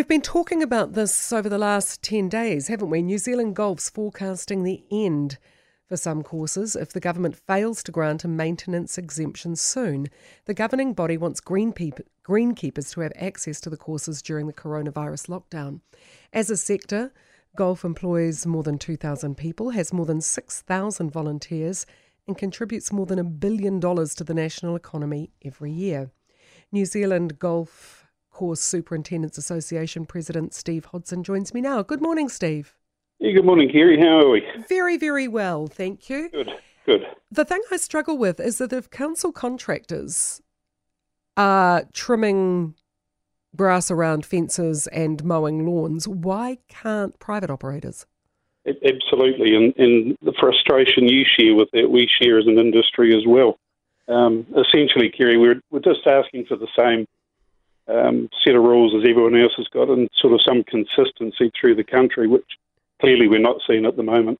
we've been talking about this over the last 10 days, haven't we? New Zealand Golf's forecasting the end for some courses if the government fails to grant a maintenance exemption soon. The governing body wants greenkeepers to have access to the courses during the coronavirus lockdown. As a sector, golf employs more than 2,000 people, has more than 6,000 volunteers, and contributes more than a billion dollars to the national economy every year. New Zealand Golf Course Superintendents Association President Steve Hodson joins me now. Good morning, Steve. Yeah, good morning, Kerry. How are we? Very, very well, thank you. Good, good. The thing I struggle with is that if council contractors are trimming grass around fences and mowing lawns, why can't private operators? Absolutely, and, and the frustration you share with it, we share as an industry as well. Um, essentially, Kerry, we're, we're just asking for the same um, set of rules as everyone else has got and sort of some consistency through the country, which clearly we're not seeing at the moment.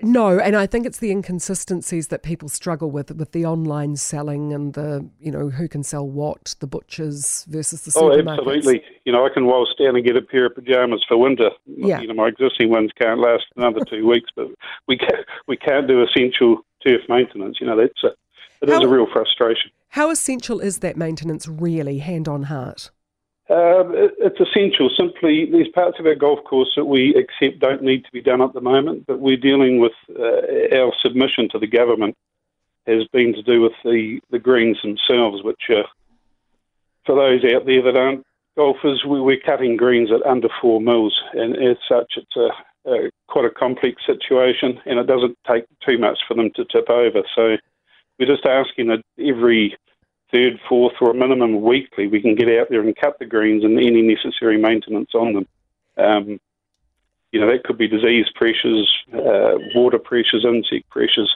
No, and I think it's the inconsistencies that people struggle with, with the online selling and the, you know, who can sell what, the butchers versus the supermarkets. Oh, absolutely. You know, I can waltz down and get a pair of pajamas for winter. Yeah. You know, my existing ones can't last another two weeks, but we can't, we can't do essential turf maintenance. You know, that's a, it how, is a real frustration. How essential is that maintenance really, hand on heart? Uh, it's essential. Simply, there's parts of our golf course that we accept don't need to be done at the moment, but we're dealing with uh, our submission to the government has been to do with the, the greens themselves, which are, for those out there that aren't golfers, we, we're cutting greens at under four mils, and as such, it's a, a quite a complex situation, and it doesn't take too much for them to tip over. So we're just asking that every third, fourth, or a minimum weekly, we can get out there and cut the greens and any necessary maintenance on them. Um, you know, that could be disease pressures, uh, water pressures, insect pressures.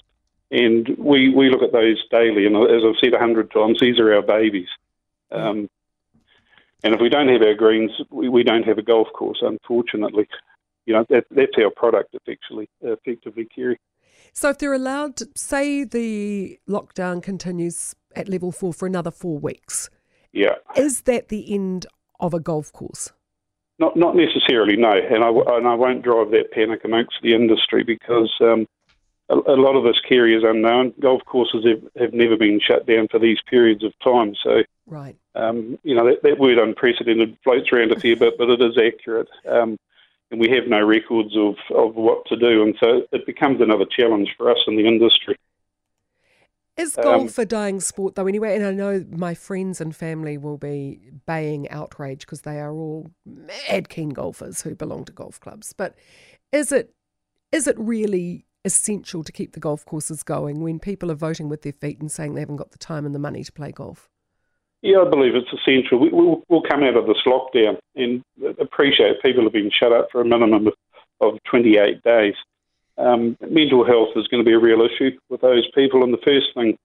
And we, we look at those daily. And as I've said a hundred times, these are our babies. Um, and if we don't have our greens, we, we don't have a golf course, unfortunately. You know, that, that's our product, effectively, effectively, Kerry. So if they're allowed, to, say the lockdown continues at level four for another four weeks. Yeah. Is that the end of a golf course? Not not necessarily, no. And I, and I won't drive that panic amongst the industry because um, a, a, lot of this Kerry is unknown. Golf courses have, have never been shut down for these periods of time. So, right. Um, you know, that, that, word unprecedented floats around a fair bit, but it is accurate. Um, and we have no records of, of what to do. And so it becomes another challenge for us in the industry. Is um, golf um, a dying sport though anyway? And I know my friends and family will be baying outrage because they are all mad keen golfers who belong to golf clubs. But is it is it really essential to keep the golf courses going when people are voting with their feet and saying they haven't got the time and the money to play golf? Yeah, I believe it's essential. We, will we'll come out of this lockdown and appreciate people have been shut up for a minimum of, of 28 days um, mental health is going to be a real issue with those people. And the first thing,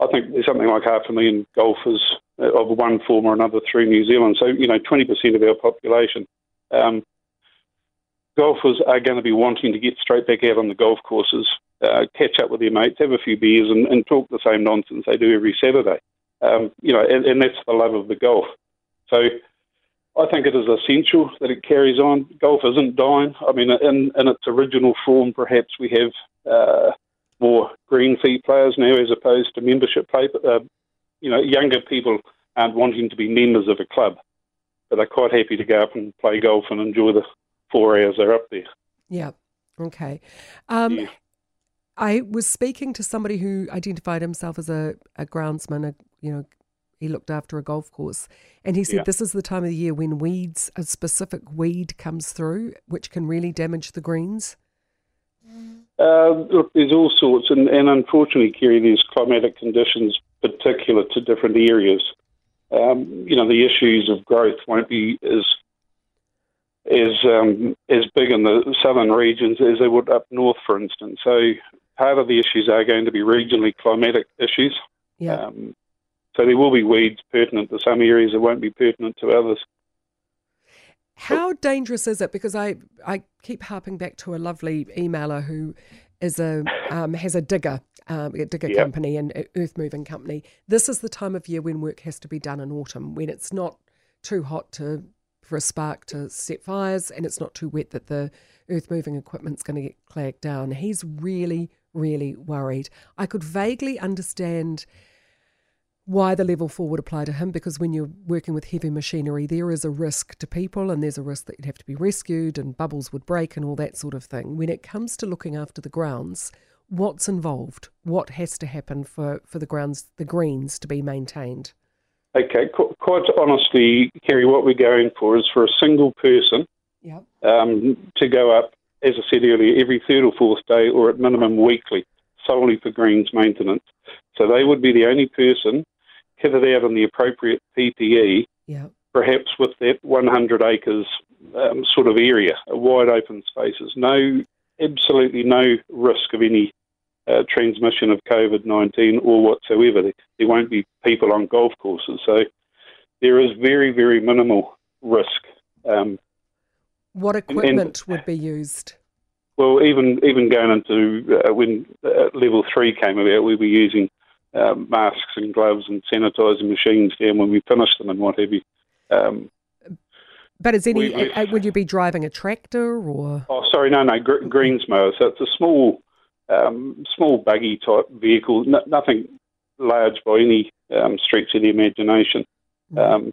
I think there's something like half a million golfers uh, of one form or another through New Zealand. So, you know, 20% of our population. Um, golfers are going to be wanting to get straight back out on the golf courses, uh, catch up with their mates, have a few beers, and, and talk the same nonsense they do every Saturday. Um, you know, and, and, that's the love of the golf. So I think it is essential that it carries on. Golf isn't dying. I mean, in, in its original form, perhaps we have uh, more green fee players now as opposed to membership play. Uh, you know, younger people aren't wanting to be members of a club, but they're quite happy to go up and play golf and enjoy the four hours they're up there. Yeah. Okay. Um, yeah. I was speaking to somebody who identified himself as a, a groundsman, a you know he looked after a golf course. And he said yeah. this is the time of the year when weeds, a specific weed comes through, which can really damage the greens. Uh, look, there's all sorts, and, and unfortunately, Kerry, there's climatic conditions particular to different areas. Um, you know, the issues of growth won't be as as um, as big in the southern regions as they would up north, for instance. So part of the issues are going to be regionally climatic issues. Yeah. Um, so there will be weeds pertinent to some areas that won't be pertinent to others. How dangerous is it? Because I, I keep harping back to a lovely emailer who is a um, has a digger, um, a digger company and earth moving company. This is the time of year when work has to be done in autumn, when it's not too hot to for a spark to set fires and it's not too wet that the earth moving equipment's going to get clagged down. He's really, really worried. I could vaguely understand why the level four would apply to him because when you're working with heavy machinery, there is a risk to people and there's a risk that you'd have to be rescued and bubbles would break and all that sort of thing. When it comes to looking after the grounds, what's involved? What has to happen for, for the grounds, the greens to be maintained? Okay, qu- quite honestly, Kerry, what we're going for is for a single person yep. um, to go up, as I said earlier, every third or fourth day or at minimum weekly, solely for greens maintenance. So they would be the only person kitted out in the appropriate PPE, yeah. perhaps with that 100 acres um, sort of area, wide open spaces. No, absolutely no risk of any uh, transmission of COVID 19 or whatsoever. There, there won't be people on golf courses. So there is very, very minimal risk. Um, what equipment and, would be used? Well, even even going into uh, when uh, level three came about, we were using um, masks and gloves and sanitising machines down when we finish them and what have you. Um, but is any? We, we, uh, would you be driving a tractor or? Oh, sorry, no, no, gr- greens mower. So it's a small, um, small buggy type vehicle. No, nothing large by any um, stretch of the imagination. Um,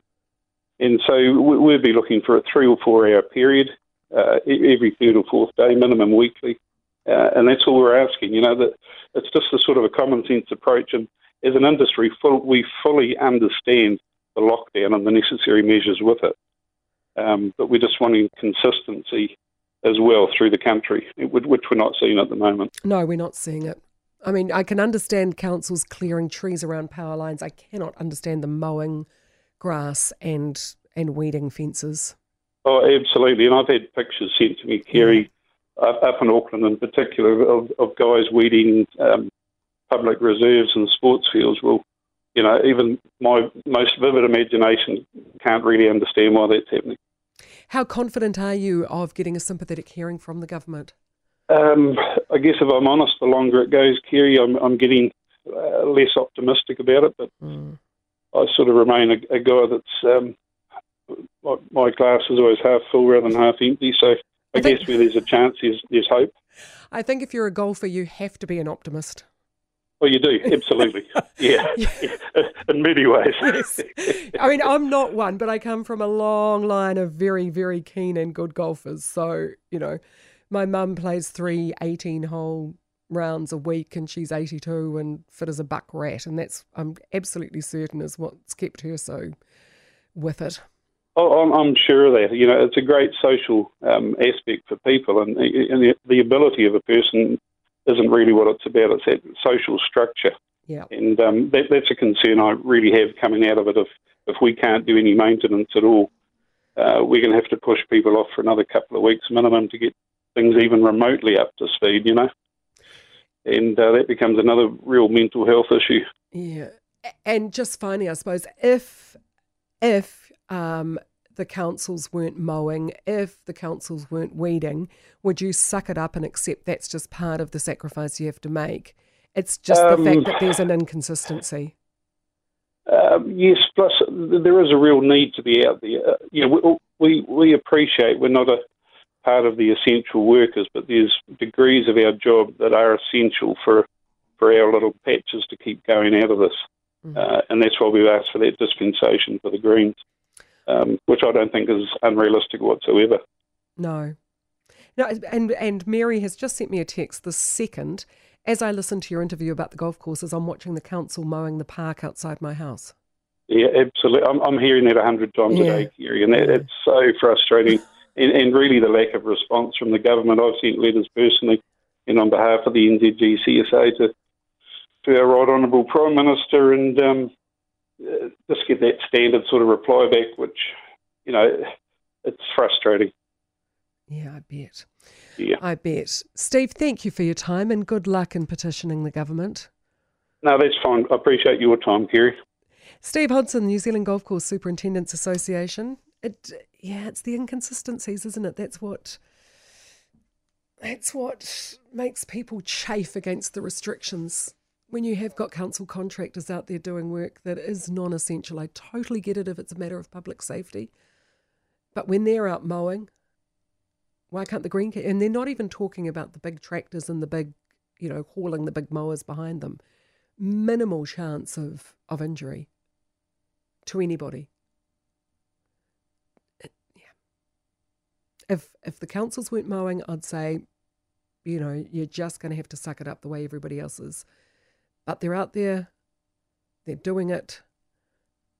and so we, we'll be looking for a three or four hour period uh, every third or fourth day, minimum weekly. Uh, and that's all we're asking. You know, that it's just a sort of a common sense approach. And as an industry, full, we fully understand the lockdown and the necessary measures with it. Um, but we're just wanting consistency as well through the country, which we're not seeing at the moment. No, we're not seeing it. I mean, I can understand councils clearing trees around power lines. I cannot understand the mowing grass and and weeding fences. Oh, absolutely. And I've had pictures sent to me, Kerry, up, up in Auckland in particular, of, of guys weeding um, public reserves and sports fields. Well, you know, even my most vivid imagination can't really understand why that's happening. How confident are you of getting a sympathetic hearing from the government? Um, I guess if I'm honest, the longer it goes, Kerry, I'm, I'm getting uh, less optimistic about it. But mm. I sort of remain a, a guy that's um, my, my glass is always half full rather than half empty. So I, think, guess where there's a chance, there's, there's hope. I think if you're a golfer, you have to be an optimist. Well, you do, absolutely. yeah, in many ways. yes. I mean, I'm not one, but I come from a long line of very, very keen and good golfers. So, you know, my mum plays three 18 hole rounds a week and she's 82 and fit as a buck rat. And that's, I'm absolutely certain, is what's kept her so with it. Oh, I'm, I'm sure that you know it's a great social um, aspect for people, and, and the, the, ability of a person isn't really what it's about. It's that social structure, yeah. And um, that, that's a concern I really have coming out of it. If if we can't do any maintenance at all, uh, we're going to have to push people off for another couple of weeks minimum to get things even remotely up to speed. You know, and uh, that becomes another real mental health issue. Yeah, and just finally, I suppose if if um, the councils weren't mowing, if the councils weren't weeding, would you suck it up and accept that's just part of the sacrifice you have to make? It's just um, the fact that there's an inconsistency. Um, yes, plus there is a real need to be out there. Uh, you know, we, we, we appreciate we're not a part of the essential workers, but there's degrees of our job that are essential for for our little patches to keep going out of this, mm-hmm. uh, and that's why we've asked for that dispensation for the Greens um, which I don't think is unrealistic whatsoever. No. No, and and Mary has just sent me a text the second as I listen to your interview about the golf courses. I'm watching the council mowing the park outside my house. Yeah, absolutely. I'm, I'm hearing that a hundred times yeah. a day, Kerry, and that, it's so frustrating. and, and, really, the lack of response from the government. I've sent letters personally, and on behalf of the NZGCSA to to our right honourable Prime Minister, and um, uh, just get that standard sort of reply back, which, you know, it's frustrating. Yeah, I bet. Yeah. I bet. Steve, thank you for your time and good luck in petitioning the government. No, that's fine. I appreciate your time, Kerry. Steve Hodson, New Zealand Golf Course Superintendents Association. It, yeah, it's the inconsistencies, isn't it? That's what that's what makes people chafe against the restrictions when you have got council contractors out there doing work that is non essential, I totally get it if it's a matter of public safety. But when they're out mowing, why can't the greenkeepers? And they're not even talking about the big tractors and the big, you know, hauling the big mowers behind them. Minimal chance of, of injury to anybody. If if the councils weren't mowing, I'd say, you know, you're just going to have to suck it up the way everybody else is. But they're out there, they're doing it.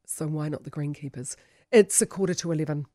So why not the greenkeepers? It's a quarter to 11.